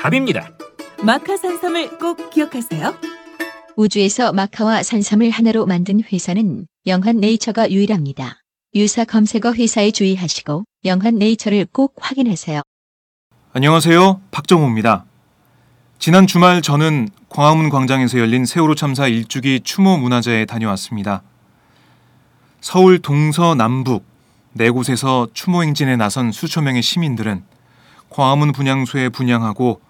답입니다. 마카 산삼을 꼭 기억하세요. 우주에서 마카와 산삼을 하나로 만든 회사는 영한 네이처가 유일합니다. 유사 검색어 회사에 주의하시고 영한 네이처를 꼭 확인하세요. 안녕하세요 박정호입니다. 지난 주말 저는 광화문 광장에서 열린 세월호 참사 1주기 추모 문화제에 다녀왔습니다. 서울 동서 남북 네 곳에서 추모 행진에 나선 수천 명의 시민들은 광화문 분향소에 분향하고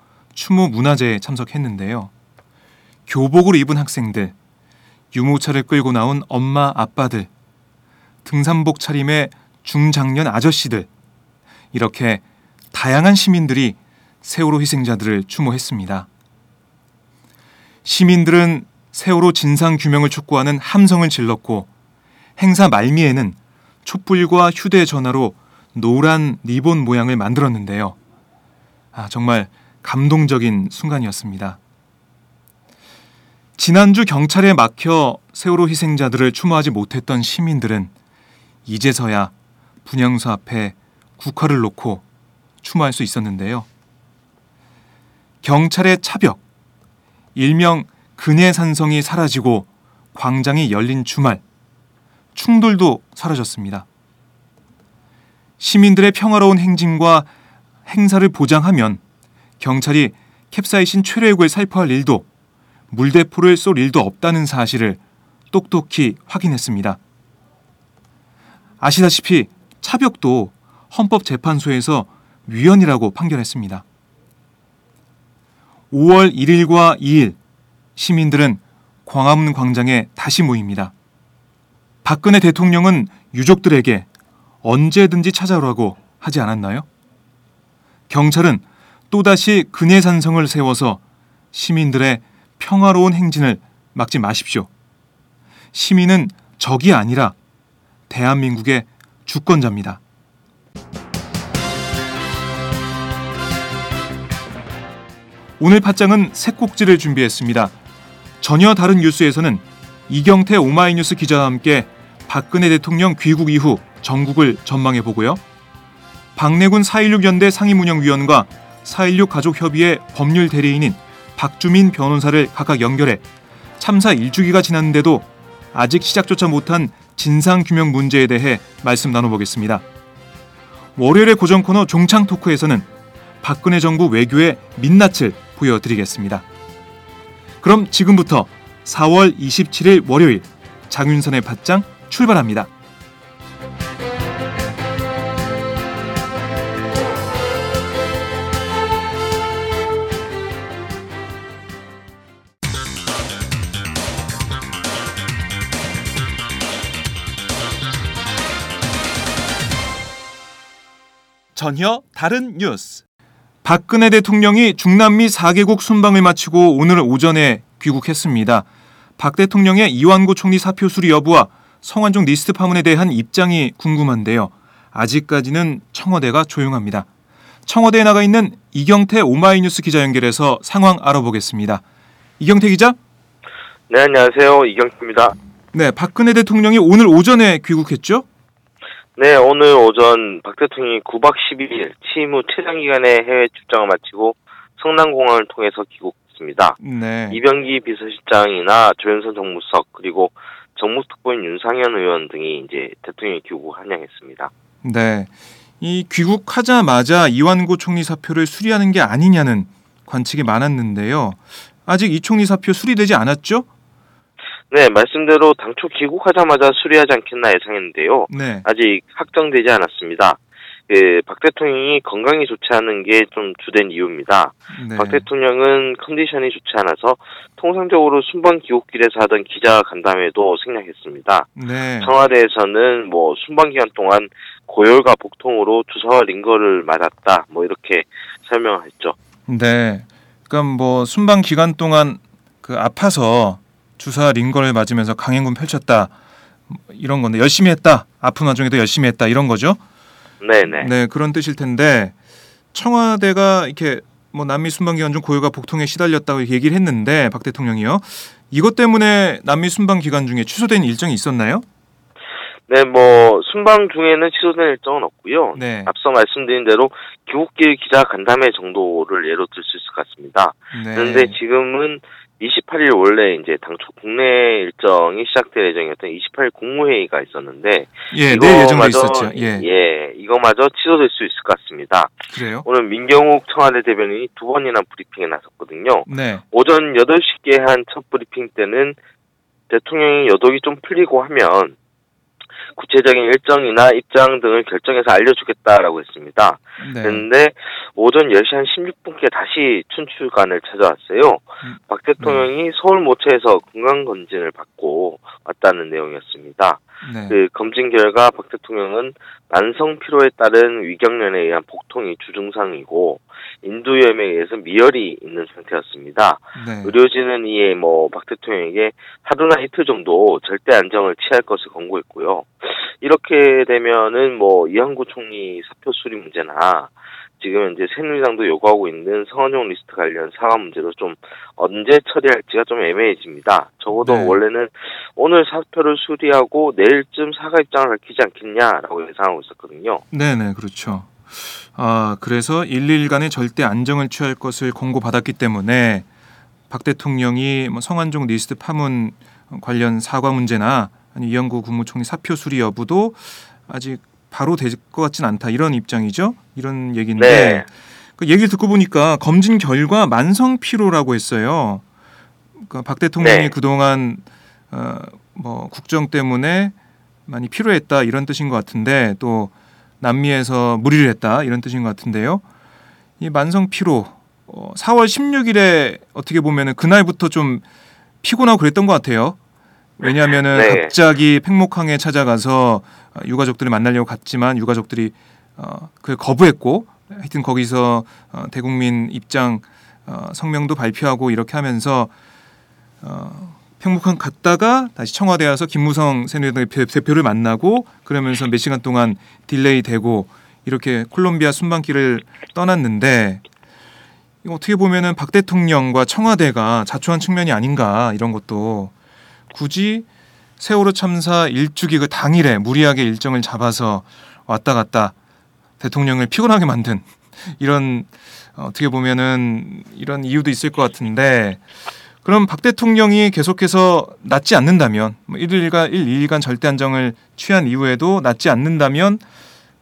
추모 문화제에 참석했는데요. 교복을 입은 학생들, 유모차를 끌고 나온 엄마 아빠들, 등산복 차림의 중장년 아저씨들, 이렇게 다양한 시민들이 세월호 희생자들을 추모했습니다. 시민들은 세월호 진상 규명을 촉구하는 함성을 질렀고 행사 말미에는 촛불과 휴대전화로 노란 리본 모양을 만들었는데요. 아, 정말 감동적인 순간이었습니다. 지난주 경찰에 막혀 세월호 희생자들을 추모하지 못했던 시민들은 이제서야 분향소 앞에 국화를 놓고 추모할 수 있었는데요. 경찰의 차벽, 일명 근해산성이 사라지고 광장이 열린 주말, 충돌도 사라졌습니다. 시민들의 평화로운 행진과 행사를 보장하면 경찰이 캡사이신 최뢰액을 살포할 일도 물대포를 쏠 일도 없다는 사실을 똑똑히 확인했습니다. 아시다시피 차벽도 헌법재판소에서 위헌이라고 판결했습니다. 5월 1일과 2일 시민들은 광화문 광장에 다시 모입니다. 박근혜 대통령은 유족들에게 언제든지 찾아오라고 하지 않았나요? 경찰은 또다시 근해산성을 세워서 시민들의 평화로운 행진을 막지 마십시오. 시민은 적이 아니라 대한민국의 주권자입니다. 오늘 팟장은 새 꼭지를 준비했습니다. 전혀 다른 뉴스에서는 이경태 오마이뉴스 기자와 함께 박근혜 대통령 귀국 이후 전국을 전망해 보고요. 박내군 4.16 연대 상임운영위원과 4.16 가족협의회 법률 대리인인 박주민 변호사를 각각 연결해 참사 1주기가 지났는데도 아직 시작조차 못한 진상규명 문제에 대해 말씀 나눠보겠습니다. 월요일의 고정 코너 종창 토크에서는 박근혜 정부 외교의 민낯을 보여드리겠습니다. 그럼 지금부터 4월 27일 월요일 장윤선의 팟장 출발합니다. 전혀 다른 뉴스. 박근혜 대통령이 중남미 4개국 순방을 마치고 오늘 오전에 귀국했습니다. 박 대통령의 이완구 총리 사표 수리 여부와 성완종 리스트 파문에 대한 입장이 궁금한데요. 아직까지는 청와대가 조용합니다. 청와대에 나가 있는 이경태 오마이뉴스 기자 연결해서 상황 알아보겠습니다. 이경태 기자. 네, 안녕하세요. 이경태입니다. 네, 박근혜 대통령이 오늘 오전에 귀국했죠? 네, 오늘 오전 박 대통령이 9박 12일 취임 후 최장 기간의 해외 출장을 마치고 성남공항을 통해서 귀국했습니다. 네. 이병기 비서실장이나 조현선 정무수석 그리고 정무특보인 윤상현 의원 등이 이제 대통령의 귀국을 환영했습니다. 네. 이 귀국하자마자 이완구 총리 사표를 수리하는 게 아니냐는 관측이 많았는데요. 아직 이 총리 사표 수리되지 않았죠? 네, 말씀대로 당초 귀국하자마자 수리하지 않겠나 예상했는데요. 네. 아직 확정되지 않았습니다. 그, 박 대통령이 건강이 좋지 않은 게 좀 주된 이유입니다. 네. 박 대통령은 컨디션이 좋지 않아서 통상적으로 순방 귀국길에서 하던 기자 간담회도 생략했습니다. 네. 청와대에서는 뭐 순방 기간 동안 고열과 복통으로 주사와 링거를 맞았다 뭐 이렇게 설명을 했죠. 네. 그러니까 뭐 순방 기간 동안 그 아파서 주사 링거를 맞으면서 강행군 펼쳤다. 이런 건데 열심히 했다. 아픈 와중에도 열심히 했다. 이런 거죠? 네네. 네, 그런 뜻일 텐데 청와대가 이렇게 뭐 남미 순방 기 간 중 고열과 복통에 시달렸다고 얘기를 했는데 박 대통령이요. 이것 때문에 남미 순방 기간 중에 취소된 일정이 있었나요? 네, 뭐 순방 중에는 취소된 일정은 없고요. 네. 앞서 말씀드린 대로 귀국길 기자 간담회 정도를 예로 들 수 있을 것 같습니다. 네. 그런데 지금은 28일 원래 이제 당초 국내 일정이 시작될 예정이었던 28일 국무회의가 있었는데 예, 이거마저- 있었죠. 예. 예, 이거마저 취소될 수 있을 것 같습니다. 그래요? 오늘 민경욱 청와대 대변인이 두 번이나 브리핑에 나섰거든요. 네. 오전 8시께 한 첫 브리핑 때는 대통령이 여독이 좀 풀리고 하면 구체적인 일정이나 입장 등을 결정해서 알려주겠다라고 했습니다. 네. 그런데 오전 10시 한 16분께 다시 춘추관을 찾아왔어요. 음, 박 대통령이 서울 모처에서 건강검진을 받고 왔다는 내용이었습니다. 네. 그 검진 결과 박 대통령은 만성 피로에 따른 위경련에 의한 복통이 주증상이고 인두염에 의해서 미열이 있는 상태였습니다. 네. 의료진은 이에 뭐 박 대통령에게 하루나 이틀 정도 절대 안정을 취할 것을 권고했고요. 이렇게 되면은 뭐 이한구 총리 사표 수리 문제나 지금 이제 새누리당도 요구하고 있는 성한종 리스트 관련 사과 문제로 좀 언제 처리할지가 좀 애매해집니다. 적어도 네. 원래는 오늘 사표를 수리하고 내일쯤 사과 입장을 밝히지 않겠냐라고 예상하고 있었거든요. 네, 네. 그렇죠. 아, 그래서 1일간의 절대 안정을 취할 것을 권고받았기 때문에 박 대통령이 뭐 성완종 리스트 파문 관련 사과 문제나 아니 이영구 국무총리 사표 수리 여부도 아직 바로 될 것 같진 않다 이런 입장이죠. 이런 얘기인데 네. 그 얘기를 듣고 보니까 검진 결과 만성 피로라고 했어요. 그러니까 박 대통령이 네. 그동안 어, 뭐 국정 때문에 많이 피로했다 이런 뜻인 것 같은데 또 남미에서 무리를 했다 이런 뜻인 것 같은데요. 이 만성 피로 어, 4월 16일에 어떻게 보면은 그날부터 좀 피곤하고 그랬던 것 같아요. 왜냐하면은 네. 갑자기 팽목항에 찾아가서 어, 유가족들을 만나려고 갔지만 유가족들이 어, 그 거부했고 하여튼 거기서 어, 대국민 입장 어, 성명도 발표하고 이렇게 하면서 어, 팽목항 갔다가 다시 청와대 와서 김무성 새누리당 대표- 대표를 만나고 그러면서 몇 시간 동안 딜레이 되고 이렇게 콜롬비아 순방길을 떠났는데 이거 어떻게 보면은 박 대통령과 청와대가 자초한 측면이 아닌가 이런 것도 굳이 세월호 참사 일주기 그 당일에 무리하게 일정을 잡아서 왔다 갔다 대통령을 피곤하게 만든 이런 어, 어떻게 보면은 이런 이유도 있을 것 같은데 그럼 박 대통령이 계속해서 낫지 않는다면 뭐 1일간 1, 2일간 절대 안정을 취한 이후에도 낫지 않는다면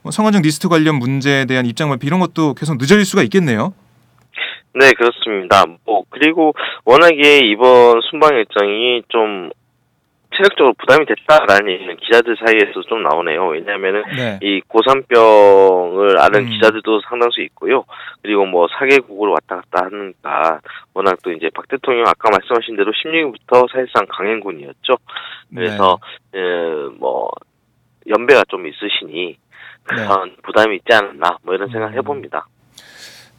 뭐 성완종 리스트 관련 문제에 대한 입장 발표 이런 것도 계속 늦어질 수가 있겠네요. 네, 그렇습니다. 뭐 그리고 워낙에 이번 순방 일정이 좀 체력적으로 부담이 됐다라는 얘기는 기자들 사이에서 좀 나오네요. 왜냐하면은 네. 이 고산병을 앓은 음. 기자들도 상당수 있고요. 그리고 뭐 사개국으로 왔다 갔다 하니까 워낙 또 이제 박 대통령 아까 말씀하신 대로 16일부터 사실상 강행군이었죠. 그래서 네. 에, 뭐 연배가 좀 있으시니 그런 부담이 있지 않았나 뭐 이런 생각 음. 해봅니다.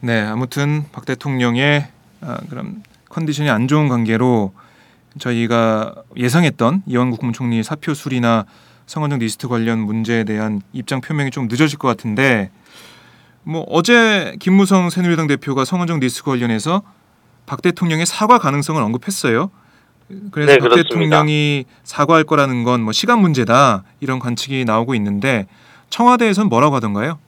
네, 아무튼 박 대통령의 아, 그럼 컨디션이 안 좋은 관계로 저희가 예상했던 이완구 국무총리의 사표 수리나 성완종 리스트 관련 문제에 대한 입장 표명이 좀 늦어질 것 같은데 뭐 어제 김무성 새누리당 대표가 성완종 리스트 관련해서 박 대통령의 사과 가능성을 언급했어요. 그래서 네, 박 그렇습니다. 대통령이 사과할 거라는 건 뭐 시간 문제다 이런 관측이 나오고 있는데 청와대에서는 뭐라고 하던가요?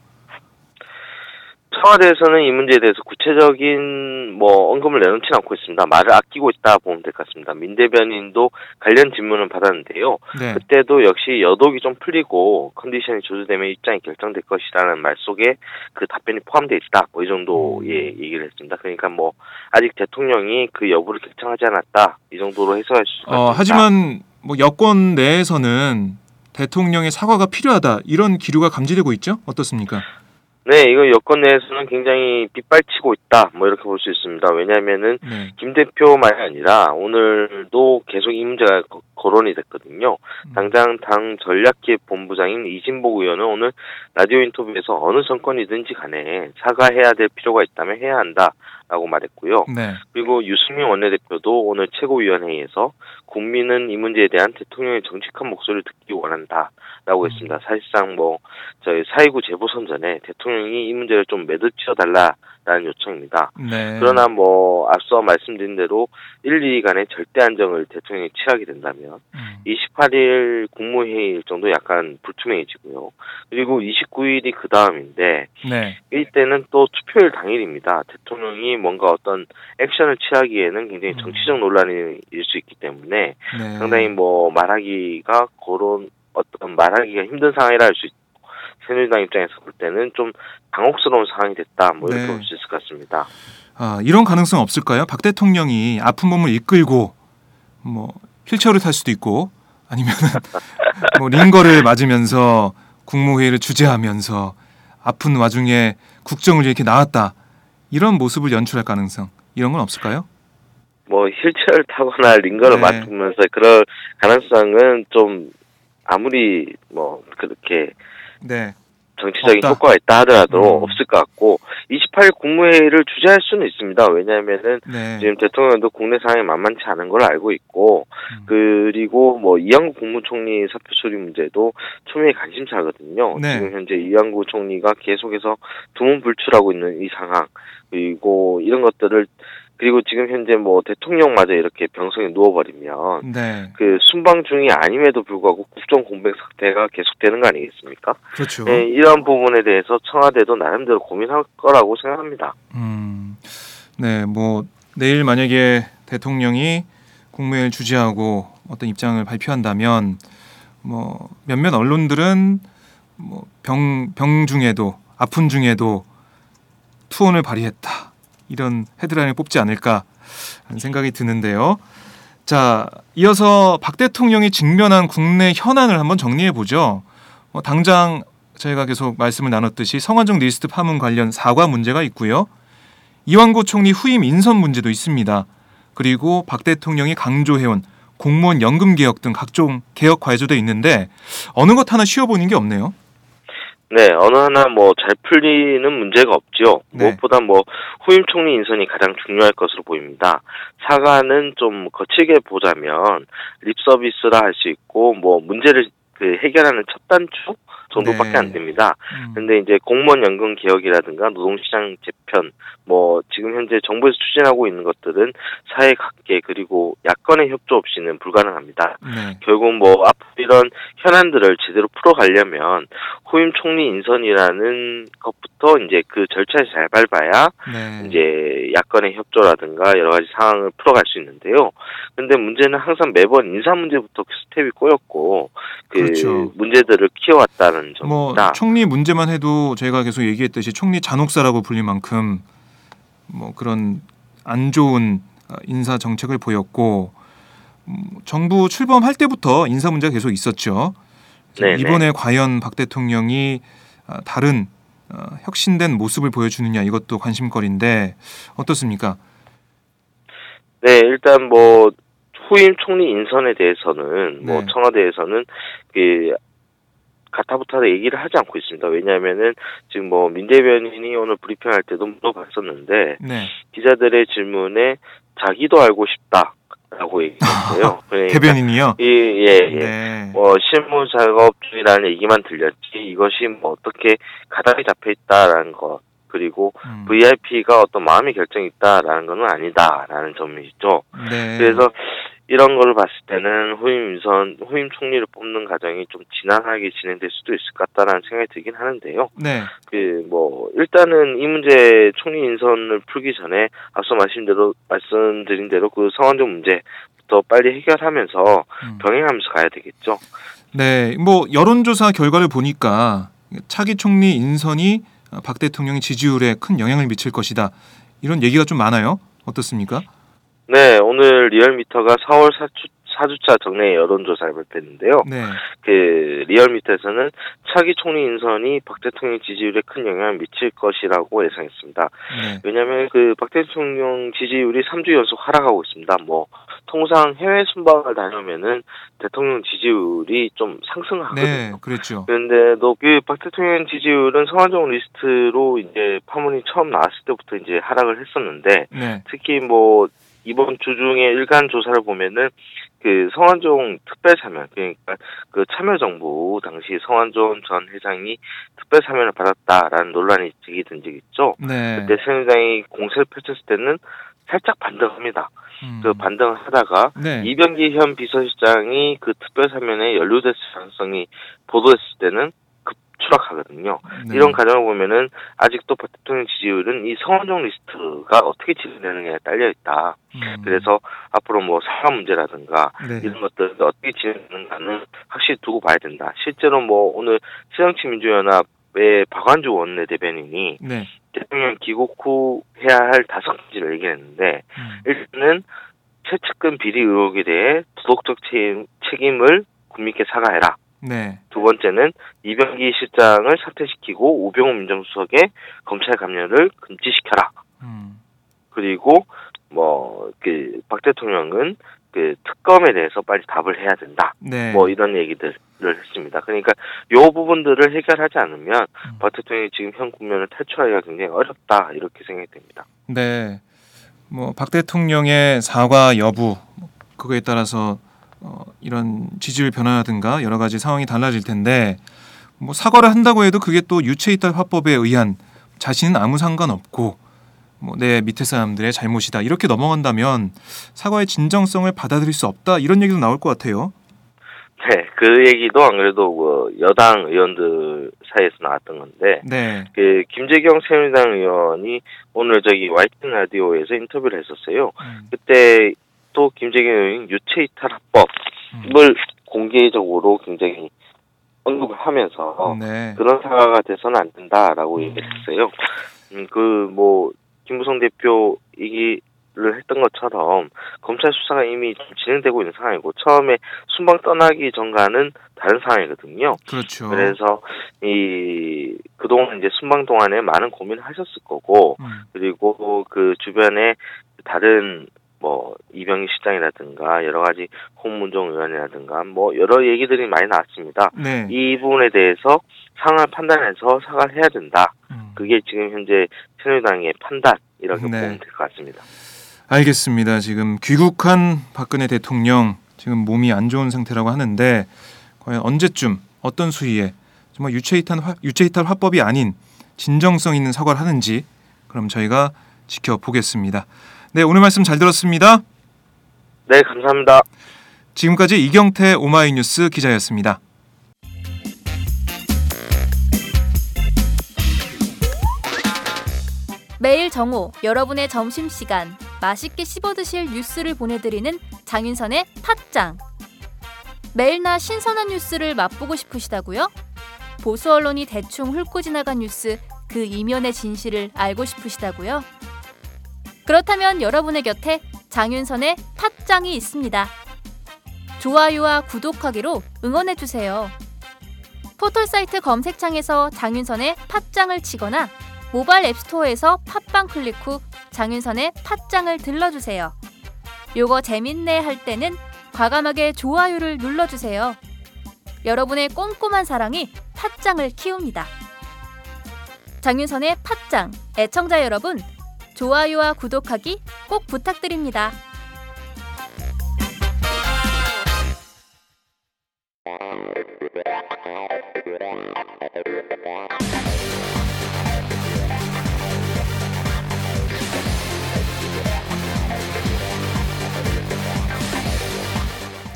청와대에서는 이 문제에 대해서 구체적인 뭐 언급을 내놓지는 않고 있습니다. 말을 아끼고 있다 보면 될 것 같습니다. 민 대변인도 관련 질문을 받았는데요. 네. 그때도 역시 여독이 좀 풀리고 컨디션이 조절되면 입장이 결정될 것이라는 말 속에 그 답변이 포함되어 있다. 뭐 이 정도의 얘기를 했습니다. 그러니까 뭐 아직 대통령이 그 여부를 결정하지 않았다. 이 정도로 해석할 수 있습니다. 어, 하지만 뭐 여권 내에서는 대통령의 사과가 필요하다 이런 기류가 감지되고 있죠. 어떻습니까? 네, 이거 여권 내에서는 굉장히 빗발치고 있다. 뭐 이렇게 볼 수 있습니다. 왜냐하면은 네. 김 대표만이 아니라 오늘도 계속 이 문제가 거- 거론이 됐거든요. 음. 당장 당 전략기획 본부장인 이진복 의원은 오늘 라디오 인터뷰에서 어느 정권이든지 간에 사과해야 될 필요가 있다면 해야 한다 라고 말했고요. 네. 그리고 유승민 원내대표도 오늘 최고위원회의에서 국민은 이 문제에 대한 대통령의 정직한 목소리를 듣기 원한다 라고 했습니다. 사실상 뭐 저희 4.29 재보선 전에 대통령이 이 문제를 좀 매듭지어 달라라는 요청입니다. 네. 그러나 뭐 앞서 말씀드린 대로 1, 2위 간의 절대 안정을 대통령이 취하게 된다면 음. 28일 국무회의 일정도 약간 불투명해지고요. 그리고 29일이 그 다음인데 네. 이때는 또 투표일 당일입니다. 대통령이 뭔가 어떤 액션을 취하기에는 굉장히 정치적 논란일 수 있기 때문에 네. 상당히 뭐 말하기가 그런 어떤 말하기가 힘든 상황이라 할 수 있고 새누리당 입장에서 볼 때는 좀 당혹스러운 상황이 됐다 뭐 이렇게 네. 볼수 있을 것 같습니다. 아, 이런 가능성 없을까요? 박 대통령이 아픈 몸을 이끌고 뭐 휠체어를 탈 수도 있고 아니면 뭐 링거를 맞으면서 국무회의를 주재하면서 아픈 와중에 국정을 이렇게 나왔다 이런 모습을 연출할 가능성 이런 건 없을까요? 뭐 휠체어를 타거나 링거를 네. 맞으면서 그럴 가능성은 좀 아무리 뭐 그렇게 네, 정치적인 없다. 효과가 있다 하더라도 음. 없을 것 같고 28일 국무회의를 주재할 수는 있습니다. 왜냐하면은 네, 지금 대통령도 국내 상황이 만만치 않은 걸 알고 있고 음. 그리고 뭐 이양구 국무총리 사표 처리 문제도 초미의 관심사거든요. 네. 지금 현재 이양구 총리가 계속해서 두문불출하고 있는 이 상황 그리고 이런 것들을 그리고 지금 현재 뭐 대통령마저 이렇게 병성에 누워버리면 네, 그 순방 중이 아님에도 불구하고 국정 공백 사태가 계속되는 거 아니겠습니까? 그렇죠. 네, 이런 부분에 대해서 청와대도 나름대로 고민할 거라고 생각합니다. 음, 네, 뭐 내일 만약에 대통령이 국무회의를 주재하고 어떤 입장을 발표한다면 뭐 몇몇 언론들은 뭐병병 중에도 아픈 중에도 투혼을 발휘했다 이런 헤드라인을 뽑지 않을까 하는 생각이 드는데요. 자, 이어서 박 대통령이 직면한 국내 현안을 한번 정리해 보죠. 뭐 당장 저희가 계속 말씀을 나눴듯이 성완종 리스트 파문 관련 사과 문제가 있고요. 이완구 총리 후임 인선 문제도 있습니다. 그리고 박 대통령이 강조해온 공무원 연금 개혁 등 각종 개혁 과제도 있는데 어느 것 하나 쉬워보는 게 없네요. 네, 어느 하나 뭐 잘 풀리는 문제가 없죠. 네. 무엇보다 뭐 후임 총리 인선이 가장 중요할 것으로 보입니다. 사과는 좀 거칠게 보자면 립 서비스라 할 수 있고 뭐 문제를 그 해결하는 첫 단추 정도밖에 네. 안 됩니다. 음, 근데 이제 공무원 연금 개혁이라든가 노동시장 재편 뭐 지금 현재 정부에서 추진하고 있는 것들은 사회 각계 그리고 야권의 협조 없이는 불가능합니다. 네. 결국 뭐 앞으로 이런 현안들을 제대로 풀어가려면 후임 총리 인선이라는 것부터 이제 그 절차를 잘 밟아야 네. 이제 야권의 협조라든가 여러 가지 상황을 풀어갈 수 있는데요. 근데 문제는 항상 매번 인사 문제부터 그 스텝이 꼬였고 그 그렇죠. 문제들을 키워왔다는 뭐 점입니다. 총리 문제만 해도 저희가 계속 얘기했듯이 총리 잔혹사라고 불릴 만큼 뭐 그런 안 좋은 어, 인사 정책을 보였고 음, 정부 출범할 때부터 인사 문제가 계속 있었죠. 네네. 이번에 과연 박 대통령이 아, 다른 어, 혁신된 모습을 보여주느냐 이것도 관심거리인데 어떻습니까? 네, 일단 뭐 후임 총리 인선에 대해서는 뭐 네. 청와대에서는 그 가타부타 얘기를 하지 않고 있습니다. 왜냐하면은 지금 뭐 민대변인이 오늘 브리핑할 때도 물어봤었는데 네. 기자들의 질문에 자기도 알고 싶다 라고 얘기했어요. 그러니까 대변인이요. 이, 예, 예. 네. 뭐 실무 작업 중이라는 얘기만 들렸지 이것이 뭐 어떻게 가닥이 잡혀 있다라는 것 그리고 음. VIP가 어떤 마음의 결정이 있다라는 것은 아니다라는 점이죠. 네. 그래서 이런 걸 봤을 때는 후임 인선, 후임 총리를 뽑는 과정이 좀 지난하게 진행될 수도 있을 것 같다라는 생각이 들긴 하는데요. 네. 그, 뭐, 일단은 이 문제 총리 인선을 풀기 전에 앞서 말씀대로, 말씀드린 대로 그 성완종 문제부터 빨리 해결하면서 음. 병행하면서 가야 되겠죠. 네, 뭐 여론조사 결과를 보니까 차기 총리 인선이 박 대통령의 지지율에 큰 영향을 미칠 것이다. 이런 얘기가 좀 많아요. 어떻습니까? 네, 오늘 리얼미터가 4월 4주, 4주차 정례 여론조사를 발표했는데요. 네. 그 리얼미터에서는 차기 총리 인선이 박 대통령 지지율에 큰 영향을 미칠 것이라고 예상했습니다. 네. 왜냐하면 그 박 대통령 지지율이 3주 연속 하락하고 있습니다. 뭐 통상 해외 순방을 다녀오면은 대통령 지지율이 좀 상승하거든요. 네, 그랬죠. 그런데도 그 박 대통령 지지율은 성완종 리스트로 이제 파문이 처음 나왔을 때부터 이제 하락을 했었는데 네. 특히 뭐 이번 주 중에 일간 조사를 보면은 그 성완종 특별 사면 그러니까 그 참여정부 당시 성완종 전 회장이 특별 사면을 받았다라는 논란이 제기된 적이 있죠. 네. 그때 새누리당이 공세를 펼쳤을 때는 살짝 반등합니다. 음. 그 반등을 하다가 네. 이병기 현 비서실장이 그 특별 사면에 연루됐을 가능성이 보도됐을 때는 급 추락하거든요. 네. 이런 과정을 보면은 아직도 박 대통령 지지율은 이 성원종 리스트가 어떻게 진행되느냐에 딸려 있다. 음. 그래서 앞으로 뭐 사과 문제라든가 네. 이런 것들이 어떻게 진행되는가는 확실히 두고 봐야 된다. 실제로 뭐 오늘 새정치민주연합의 박완주 원내대변인이 네. 대통령 귀국 후 해야 할 다섯 가지를 얘기했는데 음. 일단은 최측근 비리 의혹에 대해 도덕적 책임, 책임을 국민께 사과해라. 네. 두 번째는 이병기 실장을 사퇴시키고 우병우 민정수석의 검찰 감열을 금지시켜라. 음. 그리고 뭐그박 대통령은 그 특검에 대해서 빨리 답을 해야 된다. 네. 뭐 이런 얘기들을 했습니다. 그러니까 요 부분들을 해결하지 않으면 음. 박 대통령이 지금 현 국면을 탈출하기가 굉장히 어렵다 이렇게 생각이 됩니다. 네. 뭐 박 대통령의 사과 여부 뭐 그거에 따라서 어, 이런 지지율 변화라든가 여러 가지 상황이 달라질 텐데 뭐 사과를 한다고 해도 그게 또 유체이탈 화법에 의한 자신은 아무 상관없고 뭐 내 밑에 사람들의 잘못이다 이렇게 넘어간다면 사과의 진정성을 받아들일 수 없다 이런 얘기도 나올 것 같아요. 네, 그 얘기도 안 그래도 뭐 여당 의원들 사이에서 나왔던 건데 네. 그 김재경 새누리당 의원이 오늘 저기 YTN 라디오에서 인터뷰를 했었어요. 음, 그때 또 김재경 의원이 유체 이탈 합법을 공개적으로 굉장히 언급을 하면서 네. 그런 사과가 돼서는 안 된다라고 얘기를 했어요. 음, 그뭐 김부성 대표 얘기를 했던 것처럼 검찰 수사가 이미 좀 진행되고 있는 상황이고 처음에 순방 떠나기 전과는 다른 상황이거든요. 그렇죠. 그래서 이 그동안 이제 순방 동안에 많은 고민을 하셨을 거고 음, 그리고 그 주변에 다른 뭐 이병희 시장이라든가 여러 가지 홍문종 의원이라든가 뭐 여러 얘기들이 많이 나왔습니다. 네. 이 부분에 대해서 상황을 판단해서 사과를 해야 된다. 음. 그게 지금 현재 새누리당의 판단 이렇게 네. 보면 될 것 같습니다. 알겠습니다. 지금 귀국한 박근혜 대통령 지금 몸이 안 좋은 상태라고 하는데 과연 언제쯤 어떤 수위에 정말 유체이탈 화, 유체이탈 화법이 아닌 진정성 있는 사과를 하는지 그럼 저희가 지켜보겠습니다. 네, 오늘 말씀 잘 들었습니다. 네, 감사합니다. 지금까지 이경태 오마이뉴스 기자였습니다. 매일 정오 여러분의 점심 시간 맛있게 씹어 드실 뉴스를 보내드리는 장윤선의 팟짱 매일나 신선한 뉴스를 맛보고 싶으시다고요? 보수 언론이 대충 훑고 지나간 뉴스 그 이면의 진실을 알고 싶으시다고요? 그렇다면 여러분의 곁에 장윤선의 팟짱이 있습니다. 좋아요와 구독하기로 응원해주세요. 포털사이트 검색창에서 장윤선의 팟짱을 치거나 모바일 앱스토어에서 팟빵 클릭 후 장윤선의 팟짱을 들러주세요. 요거 재밌네 할 때는 과감하게 좋아요를 눌러주세요. 여러분의 꼼꼼한 사랑이 팟짱을 키웁니다. 장윤선의 팟짱 애청자 여러분 좋아요와 구독하기 꼭 부탁드립니다.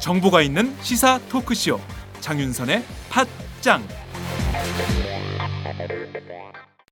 정보가 있는 시사 토크쇼 장윤선의 팟짱